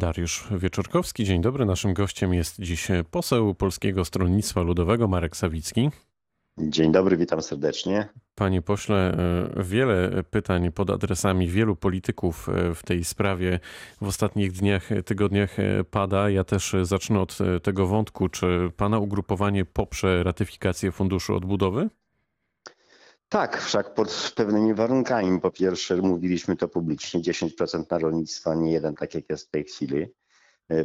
Dariusz Wieczorkowski, dzień dobry. Naszym gościem jest dziś poseł Polskiego Stronnictwa Ludowego Marek Sawicki. Dzień dobry, witam serdecznie. Panie pośle, e, wiele pytań pod adresami wielu polityków e, w tej sprawie w ostatnich dniach, tygodniach e, pada. Ja też zacznę od tego wątku. Czy pana ugrupowanie poprze ratyfikację Funduszu Odbudowy? Tak, wszak pod pewnymi warunkami. Po pierwsze, mówiliśmy to publicznie, 10% na rolnictwo, nie jeden, tak jak jest w tej chwili.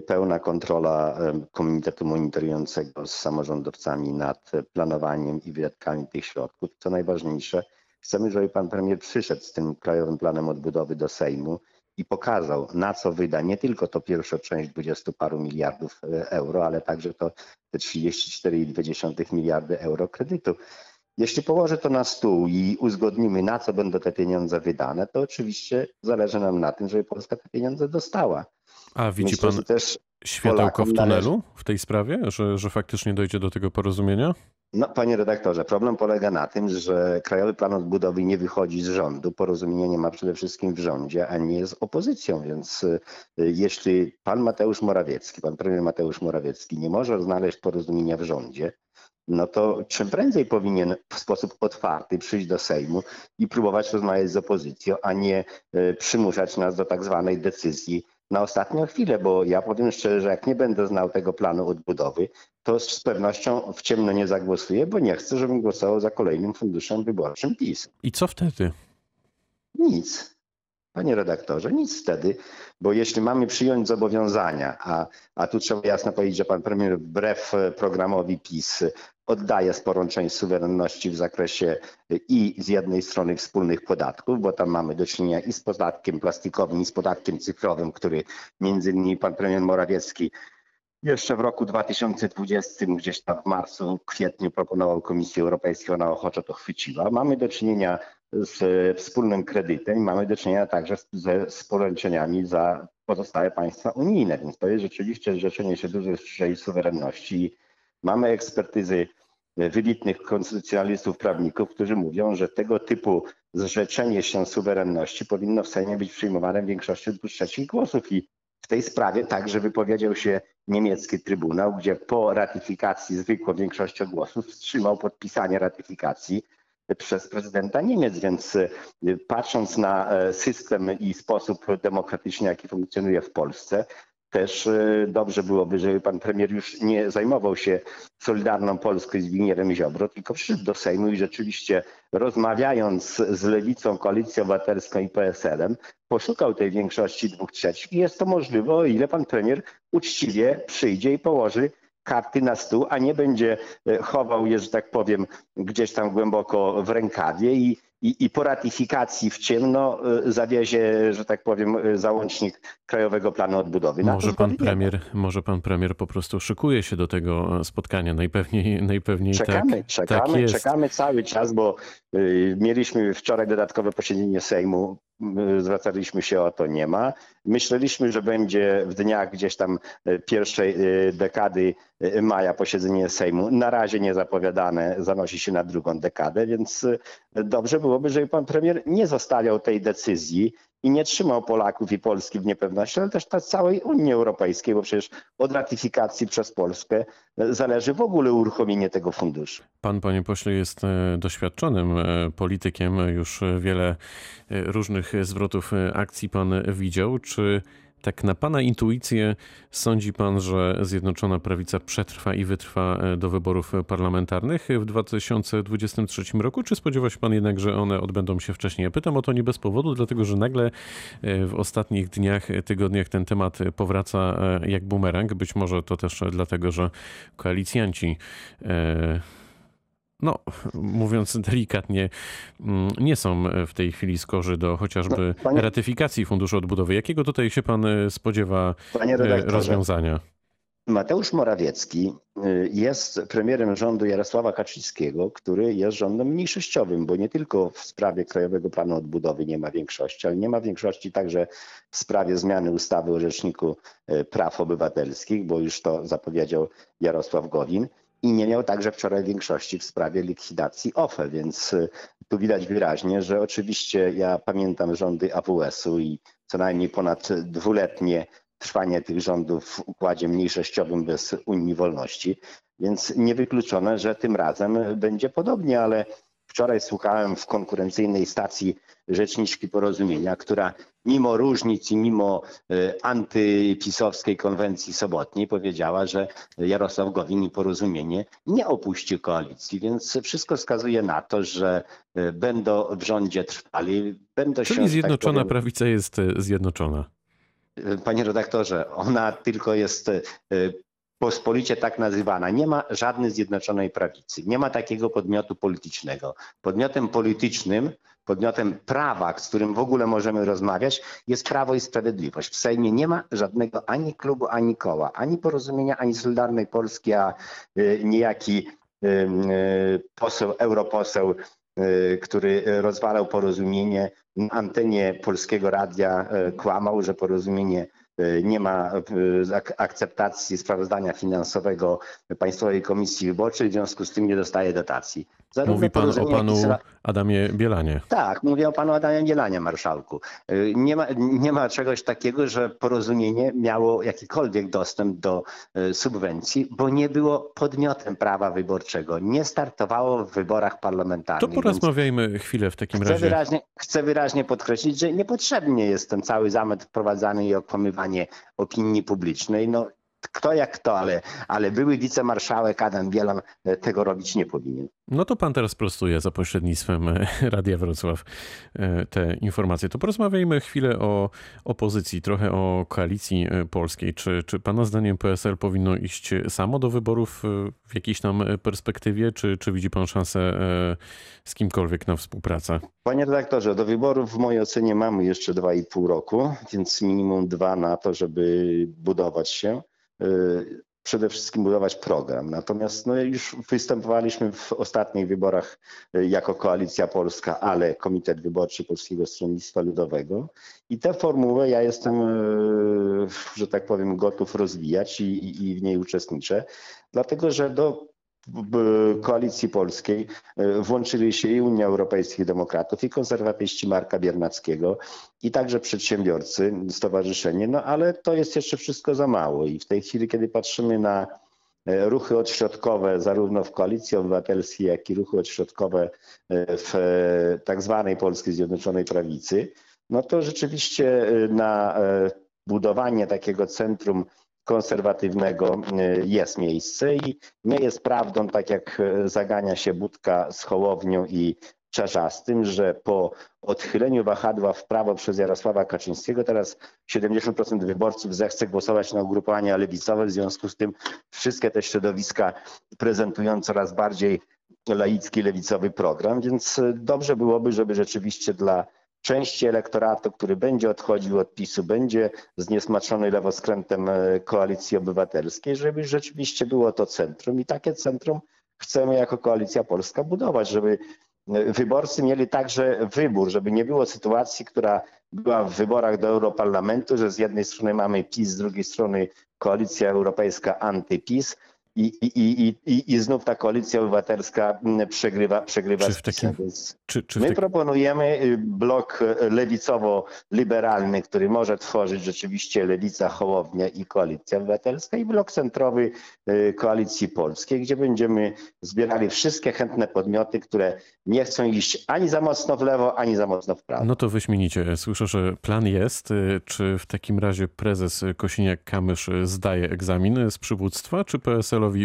Pełna kontrola Komitetu Monitorującego z samorządowcami nad planowaniem i wydatkami tych środków. Co najważniejsze, chcemy, żeby pan premier przyszedł z tym Krajowym Planem Odbudowy do Sejmu i pokazał, na co wyda nie tylko to pierwsza część 20 paru miliardów e, euro, ale także to te 34,2 miliardy euro kredytu. Jeśli położę to na stół i uzgodnimy, na co będą te pieniądze wydane, to oczywiście zależy nam na tym, żeby Polska te pieniądze dostała. A widzi Myślę, pan też światełko w tunelu w tej sprawie, że, że faktycznie dojdzie do tego porozumienia? No, panie redaktorze, problem polega na tym, że Krajowy Plan Odbudowy nie wychodzi z rządu. Porozumienia nie ma przede wszystkim w rządzie, a nie z opozycją. Więc y, jeśli pan Mateusz Morawiecki, pan premier Mateusz Morawiecki nie może znaleźć porozumienia w rządzie, no to czym prędzej powinien w sposób otwarty przyjść do Sejmu i próbować rozmawiać z opozycją, a nie y, przymuszać nas do tak zwanej decyzji na ostatnią chwilę, bo ja powiem szczerze, że jak nie będę znał tego planu odbudowy, to z pewnością w ciemno nie zagłosuję, bo nie chcę, żebym głosował za kolejnym funduszem wyborczym PiS. I co wtedy? Nic. Panie redaktorze, nic wtedy, bo jeśli mamy przyjąć zobowiązania, a, a tu trzeba jasno powiedzieć, że pan premier wbrew programowi PiS oddaje sporą część suwerenności w zakresie i z jednej strony wspólnych podatków, bo tam mamy do czynienia i z podatkiem plastikowym, i z podatkiem cyfrowym, który między innymi pan premier Morawiecki jeszcze w roku 2020, gdzieś tam w marcu, kwietniu proponował Komisji Europejskiej, ona ochoczo to chwyciła. Mamy do czynienia z wspólnym kredytem mamy do czynienia także ze sporęczeniami za pozostałe państwa unijne, więc to jest rzeczywiście zrzeczenie się dużej suwerenności Mamy ekspertyzy wybitnych konstytucjonalistów, prawników, którzy mówią, że tego typu zrzeczenie się suwerenności powinno w Sejmie być przyjmowane w większości dwóch trzecich głosów. I w tej sprawie także wypowiedział się niemiecki trybunał, gdzie po ratyfikacji zwykłą większością głosów wstrzymał podpisanie ratyfikacji przez prezydenta Niemiec, więc patrząc na e, system i sposób demokratyczny, jaki funkcjonuje w Polsce, też e, dobrze byłoby, żeby pan premier już nie zajmował się Solidarną Polską i Zbigniewem Ziobro, tylko przyszedł do Sejmu i rzeczywiście rozmawiając z Lewicą, Koalicją Obywatelską i PSL-em, poszukał tej większości dwóch trzecich. I jest to możliwe, o ile pan premier uczciwie przyjdzie i położy karty na stół, a nie będzie e, chował je, że tak powiem, gdzieś tam głęboko w rękawie i i, i po ratyfikacji w ciemno y, zawiezie, że tak powiem, y, załącznik Krajowego Planu Odbudowy. może pan, premier, może pan premier po prostu szykuje się do tego spotkania. Najpewniej, najpewniej czekamy, tak, czekamy, tak czekamy cały czas, bo y, mieliśmy wczoraj dodatkowe posiedzenie Sejmu zwracaliśmy się o to, nie ma. Myśleliśmy, że będzie w dniach gdzieś tam e, pierwszej e, dekady e, maja posiedzenie Sejmu. Na razie nie zapowiadane, zanosi się na drugą dekadę, więc dobrze byłoby, żeby pan premier nie zostawiał tej decyzji i nie trzymał Polaków i Polski w niepewności, ale też całej Unii Europejskiej, bo przecież od ratyfikacji przez Polskę zależy w ogóle uruchomienie tego funduszu. Pan, panie pośle, jest e, doświadczonym e, politykiem. Już wiele e, różnych zwrotów akcji pan widział. Czy tak na pana intuicję sądzi pan, że Zjednoczona Prawica przetrwa i wytrwa e, do wyborów parlamentarnych w 2023 roku, czy spodziewa się pan jednak, że one odbędą się wcześniej? Ja pytam o to nie bez powodu, dlatego że nagle e, w ostatnich dniach, tygodniach ten temat powraca e, jak bumerang. Być może to też dlatego, że koalicjanci no, mówiąc delikatnie, mm, nie są w tej chwili skorzy do chociażby no, panie, ratyfikacji Funduszu Odbudowy. Jakiego tutaj się pan e, spodziewa e, rozwiązania? Mateusz Morawiecki e, jest premierem rządu Jarosława Kaczyńskiego, który jest rządem mniejszościowym, bo nie tylko w sprawie Krajowego Planu Odbudowy nie ma większości, ale nie ma większości także w sprawie zmiany ustawy o Rzeczniku Praw Obywatelskich, bo już to zapowiedział Jarosław Gowin i nie miał także wczoraj większości w sprawie likwidacji OFE, więc y, tu widać wyraźnie, że oczywiście ja pamiętam rządy AWS-u i co najmniej ponad dwuletnie trwanie tych rządów w układzie mniejszościowym bez Unii Wolności, więc niewykluczone, że tym razem będzie podobnie, ale wczoraj słuchałem w konkurencyjnej stacji rzeczniczki porozumienia, która mimo różnic i mimo e, antypisowskiej konwencji sobotniej powiedziała, że Jarosław Gowin i porozumienie nie opuści koalicji, więc wszystko wskazuje na to, że e, będą w rządzie trwali, będą Czyli się... tak Zjednoczona powiem, Prawica jest e, zjednoczona. Panie redaktorze, ona tylko jest pospolicie tak nazywana. Nie ma żadnej zjednoczonej prawicy. Nie ma takiego podmiotu politycznego. Podmiotem politycznym, podmiotem prawa, z którym w ogóle możemy rozmawiać, jest Prawo i Sprawiedliwość. W Sejmie nie ma żadnego ani klubu, ani koła, ani porozumienia, ani Solidarnej Polski, a e, niejaki e, e, poseł, europoseł który rozwalał porozumienie na antenie Polskiego Radia kłamał, że porozumienie nie ma ak- akceptacji sprawozdania finansowego Państwowej Komisji Wyborczej, w związku z tym nie dostaje dotacji. Zarówno Mówi pan o panu Adamie Bielanie. tak, mówię o panu Adamie Bielanie, marszałku. Y, Nie ma, nie ma czegoś takiego, że porozumienie miało jakikolwiek dostęp do y, subwencji, bo nie było podmiotem prawa wyborczego. Nie startowało w wyborach To parlamentarnych. więc porozmawiajmy chwilę w takim Chcę razie. wyraźnie, chcę wyraźnie podkreślić, że niepotrzebnie jest ten cały zamęt wprowadzany i okłamywanie opinii publicznej. No, kto jak kto, ale, ale były wicemarszałek Adam Bielan e, tego robić nie powinien. No to pan teraz prostuje za pośrednictwem e, Radia Wrocław e, te informacje. To porozmawiajmy chwilę o opozycji, trochę o koalicji polskiej. Czy, czy pana zdaniem PSL powinno iść samo do wyborów w jakiejś tam perspektywie, czy, czy widzi pan szansę z kimkolwiek na współpracę? Panie redaktorze, do wyborów w mojej ocenie mamy jeszcze 2,5 roku, więc minimum dwa na to, żeby budować się. Yy, Przede wszystkim budować program. Natomiast no, już występowaliśmy w ostatnich wyborach yy, jako Koalicja Polska, ale Komitet Wyborczy Polskiego Stronnictwa Ludowego. I tę formułę ja jestem, yy, że tak powiem, gotów rozwijać i, i, w niej uczestniczę, dlatego że do Koalicji Polskiej e, włączyli się i Unia Europejskich Demokratów, i konserwatyści Marka Biernackiego, i także przedsiębiorcy, stowarzyszenie, no ale to jest jeszcze wszystko za mało. I w tej chwili, kiedy patrzymy na e, ruchy odśrodkowe, zarówno w Koalicji Obywatelskiej, jak i ruchy odśrodkowe e, w tak zwanej Polskiej Zjednoczonej Prawicy, no to rzeczywiście na budowanie takiego centrum konserwatywnego e, jest miejsce i nie jest prawdą, tak jak e, zagania się Budka z Hołownią i Czarzastym, że po odchyleniu wahadła w prawo przez Jarosława Kaczyńskiego teraz 70% wyborców zechce głosować na ugrupowania lewicowe, w związku z tym wszystkie te środowiska prezentują coraz bardziej laicki, lewicowy program, więc e, dobrze byłoby, żeby rzeczywiście dla części elektoratu, który będzie odchodził od PiSu, będzie zniesmaczony lewoskrętem e, Koalicji Obywatelskiej, żeby rzeczywiście było to centrum. I takie centrum chcemy jako Koalicja Polska budować, żeby e, wyborcy mieli także wybór, żeby nie było sytuacji, która była w wyborach do Europarlamentu, że z jednej strony mamy PiS, z drugiej strony Koalicja Europejska antyPiS i, i, i, i, i znów ta Koalicja Obywatelska mm, przegrywa, przegrywa Czy w takim- Czy, czy w My proponujemy y, blok y, lewicowo-liberalny, który może tworzyć rzeczywiście Lewica, Hołownia i Koalicja Obywatelska i blok centrowy y, Koalicji Polskiej, gdzie będziemy zbierali wszystkie chętne podmioty, które nie chcą iść ani za mocno w lewo, ani za mocno w prawo. No to wyśmienicie. Słyszę, że plan jest. Czy w takim razie prezes Kosiniak-Kamysz zdaje egzamin z przywództwa, czy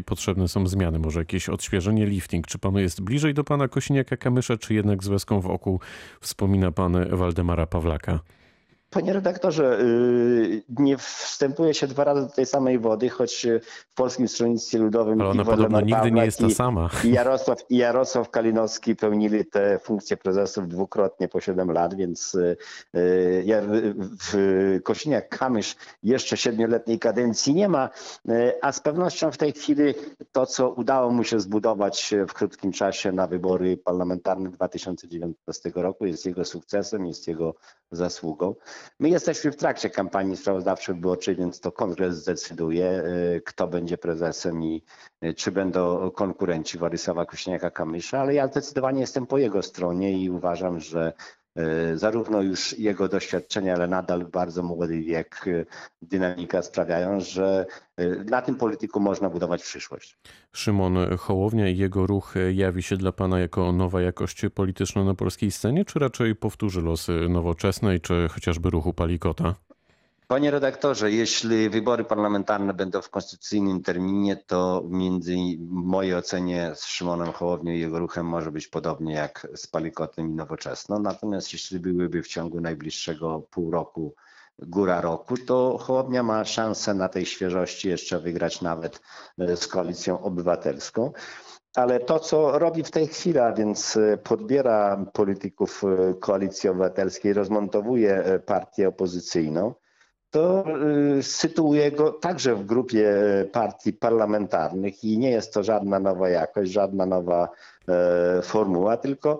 Potrzebne są zmiany? Może jakieś odświeżenie, lifting? Czy panu jest bliżej do pana Kosiniaka-Kamysza, czy jednak z łezką w oku wspomina pan Waldemara Pawlaka? Panie redaktorze, y, nie wstępuje się dwa razy do tej samej wody, choć y, w Polskim Stronnictwie Ludowym Ale ona podobno nigdy nie jest ta sama. I Jarosław, I Jarosław Kalinowski pełnili te funkcje prezesów dwukrotnie po 7 lat, więc y, w Kosiniak-Kamysz jeszcze siedmioletniej kadencji nie ma, a z pewnością w tej chwili to, co udało mu się zbudować w krótkim czasie na wybory parlamentarne 2019 roku jest jego sukcesem, jest jego zasługą. My jesteśmy w trakcie kampanii sprawozdawczo-wyborczej, więc to kongres zdecyduje, y, kto będzie prezesem i y, czy będą konkurenci Władysława Kośniaka-Kamysza, ale ja zdecydowanie jestem po jego stronie i uważam, że Zarówno już jego doświadczenia, ale nadal bardzo młody wiek, dynamika sprawiają, że na tym polityku można budować przyszłość. Szymon Hołownia i jego ruch jawi się dla Pana jako nowa jakość polityczna na polskiej scenie, czy raczej powtórzy losy nowoczesnej, czy chociażby ruchu Palikota? Panie redaktorze, jeśli wybory parlamentarne będą w konstytucyjnym terminie, to między mojej ocenie z Szymonem Hołownią i jego ruchem może być podobnie jak z Palikotem i Nowoczesną. Natomiast jeśli byłyby w ciągu najbliższego pół roku, góra roku, to Hołownia ma szansę na tej świeżości jeszcze wygrać nawet e, z koalicją obywatelską. Ale to, co robi w tej chwili, a więc e, podbiera polityków e, koalicji obywatelskiej, rozmontowuje partię opozycyjną, to y, sytuuje go także w grupie partii parlamentarnych i nie jest to żadna nowa jakość, żadna nowa formuła, tylko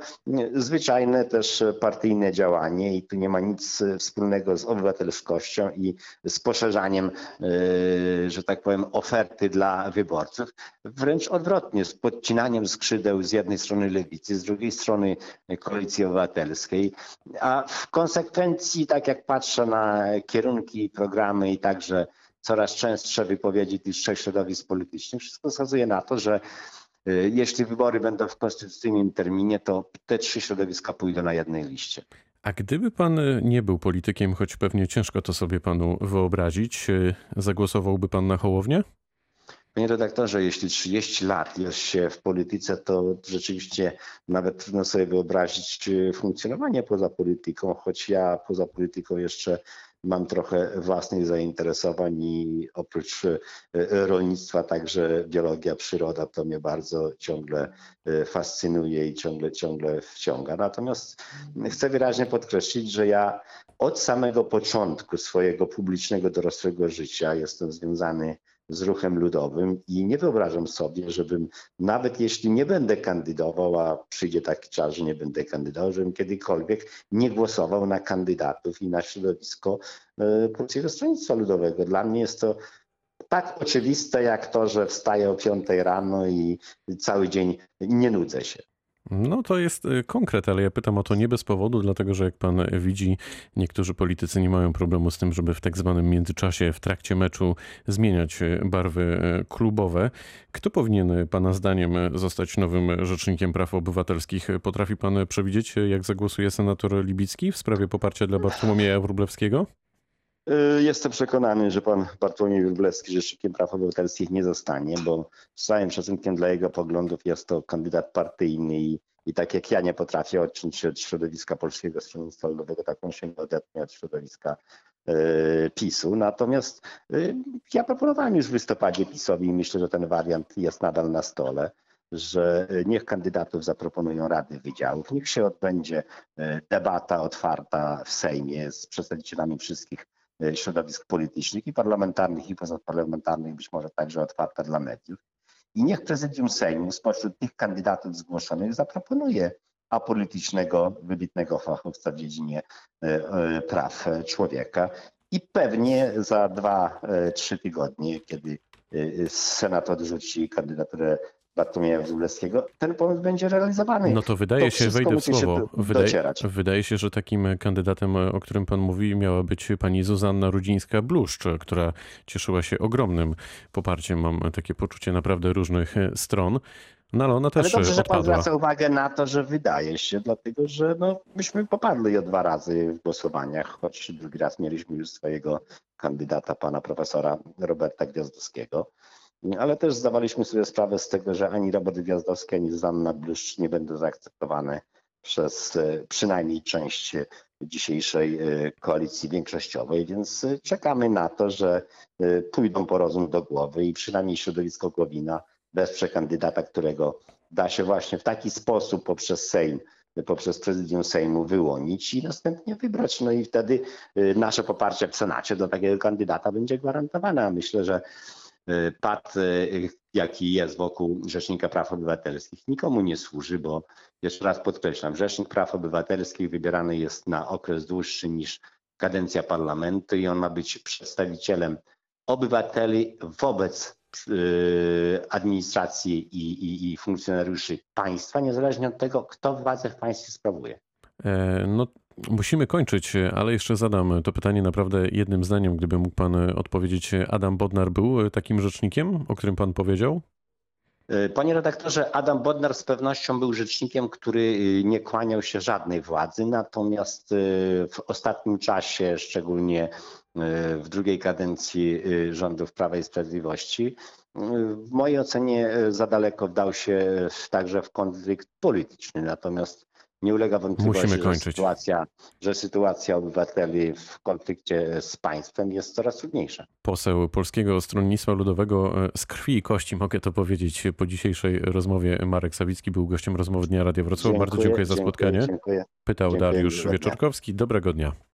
zwyczajne też partyjne działanie i tu nie ma nic wspólnego z obywatelskością i z poszerzaniem, e, że tak powiem, oferty dla wyborców. Wręcz odwrotnie, z podcinaniem skrzydeł z jednej strony lewicy, z drugiej strony koalicji obywatelskiej, a w konsekwencji, tak jak patrzę na kierunki, programy i także coraz częstsze wypowiedzi tych trzech środowisk politycznych, wszystko wskazuje na to, że jeśli wybory będą w konstytucyjnym terminie, to te trzy środowiska pójdą na jednej liście. A gdyby pan nie był politykiem, choć pewnie ciężko to sobie panu wyobrazić, y, zagłosowałby pan na Hołownię? Panie redaktorze, jeśli 30 lat jest się w polityce, to rzeczywiście nawet trudno sobie wyobrazić y, funkcjonowanie poza polityką, choć ja poza polityką jeszcze mam trochę własnych zainteresowań i oprócz e, rolnictwa także biologia, przyroda to mnie bardzo ciągle e, fascynuje i ciągle, ciągle wciąga. Natomiast chcę wyraźnie podkreślić, że ja od samego początku swojego publicznego dorosłego życia jestem związany z ruchem ludowym i nie wyobrażam sobie, żebym nawet jeśli nie będę kandydował, a przyjdzie taki czas, że nie będę kandydował, żebym kiedykolwiek nie głosował na kandydatów i na środowisko e, Polskiego Stronnictwa Ludowego. Dla mnie jest to tak oczywiste jak to, że wstaję o 5 rano i cały dzień nie nudzę się. No to jest y, konkret, ale ja pytam o to nie bez powodu, dlatego że jak pan widzi, niektórzy politycy nie mają problemu z tym, żeby w tak zwanym międzyczasie, w trakcie meczu zmieniać y, barwy y, klubowe. Kto powinien pana zdaniem zostać nowym rzecznikiem praw obywatelskich? Potrafi pan przewidzieć, jak zagłosuje senator Libicki w sprawie poparcia dla Bartłomieja Wróblewskiego? Jestem przekonany, że pan Bartłomiej Wróblewski rzecznikiem praw obywatelskich nie zostanie, bo z całym szacunkiem dla jego poglądów jest to kandydat partyjny i, i tak jak ja nie potrafię odciąć się od środowiska Polskiego Stronnictwa Ludowego, tak on się nie odetnie od środowiska y, PiSu. Natomiast y, ja proponowałem już w listopadzie PiSowi i myślę, że ten wariant jest nadal na stole że niech kandydatów zaproponują rady wydziałów, niech się odbędzie debata otwarta w Sejmie z przedstawicielami wszystkich środowisk politycznych i parlamentarnych, i pozaparlamentarnych, być może także otwarta dla mediów. I niech prezydium Sejmu spośród tych kandydatów zgłoszonych zaproponuje apolitycznego, wybitnego fachowca w dziedzinie e, e, praw człowieka. I pewnie za dwa, trzy tygodnie, kiedy Senat odrzuci kandydaturę Bartłomieja Wróblewskiego, ten pomysł będzie realizowany. No to wydaje to się, wejdę w słowo, wydaje, wydaje, się, że takim kandydatem, o którym pan mówi, miała być pani Zuzanna Rudzińska-Bluszcz, która cieszyła się ogromnym poparciem, mam takie poczucie naprawdę różnych stron. No ale ona też ale dobrze, że pan zwraca uwagę na to, że wydaje się, dlatego że no, myśmy popadli o dwa razy w głosowaniach, choć drugi raz mieliśmy już swojego kandydata, pana profesora Roberta Gwiazdowskiego. Ale też zdawaliśmy sobie sprawę z tego, że ani Robert Gwiazdowski, ani Zanna Bluszcz nie będą zaakceptowane przez e, przynajmniej część dzisiejszej e, koalicji większościowej, więc e, czekamy na to, że pójdą po rozum do głowy i przynajmniej środowisko Głowina wesprze kandydata, którego da się właśnie w taki sposób poprzez Sejm, poprzez prezydium Sejmu wyłonić i następnie wybrać. No i wtedy nasze poparcie w Senacie do takiego kandydata będzie gwarantowane. Myślę, że E, pad, e, jaki jest wokół Rzecznika Praw Obywatelskich, nikomu nie służy, bo jeszcze raz podkreślam, Rzecznik Praw Obywatelskich wybierany jest na okres dłuższy niż kadencja parlamentu i on ma być przedstawicielem obywateli wobec e, administracji i, i, i funkcjonariuszy państwa, niezależnie od tego, kto władzę w państwie sprawuje. E, no, musimy kończyć, ale jeszcze zadam to pytanie naprawdę jednym zdaniem, gdyby mógł pan odpowiedzieć. Adam Bodnar był takim rzecznikiem, o którym pan powiedział? E, panie redaktorze, Adam Bodnar z pewnością był rzecznikiem, który e, nie kłaniał się żadnej władzy, natomiast e, w ostatnim czasie, szczególnie w drugiej kadencji rządów Prawa i Sprawiedliwości, w mojej ocenie za daleko wdał się także w konflikt polityczny. Natomiast nie ulega wątpliwości, że sytuacja, że sytuacja obywateli w konflikcie z państwem jest coraz trudniejsza. Poseł Polskiego Stronnictwa Ludowego e, z krwi i kości, mogę to powiedzieć, po dzisiejszej rozmowie Marek Sawicki był gościem rozmowy Dnia Radia Wrocław. Bardzo dziękuję za spotkanie. Dziękuję. Pytał dziękuję, Dariusz Wieczorkowski. Dobrego dnia.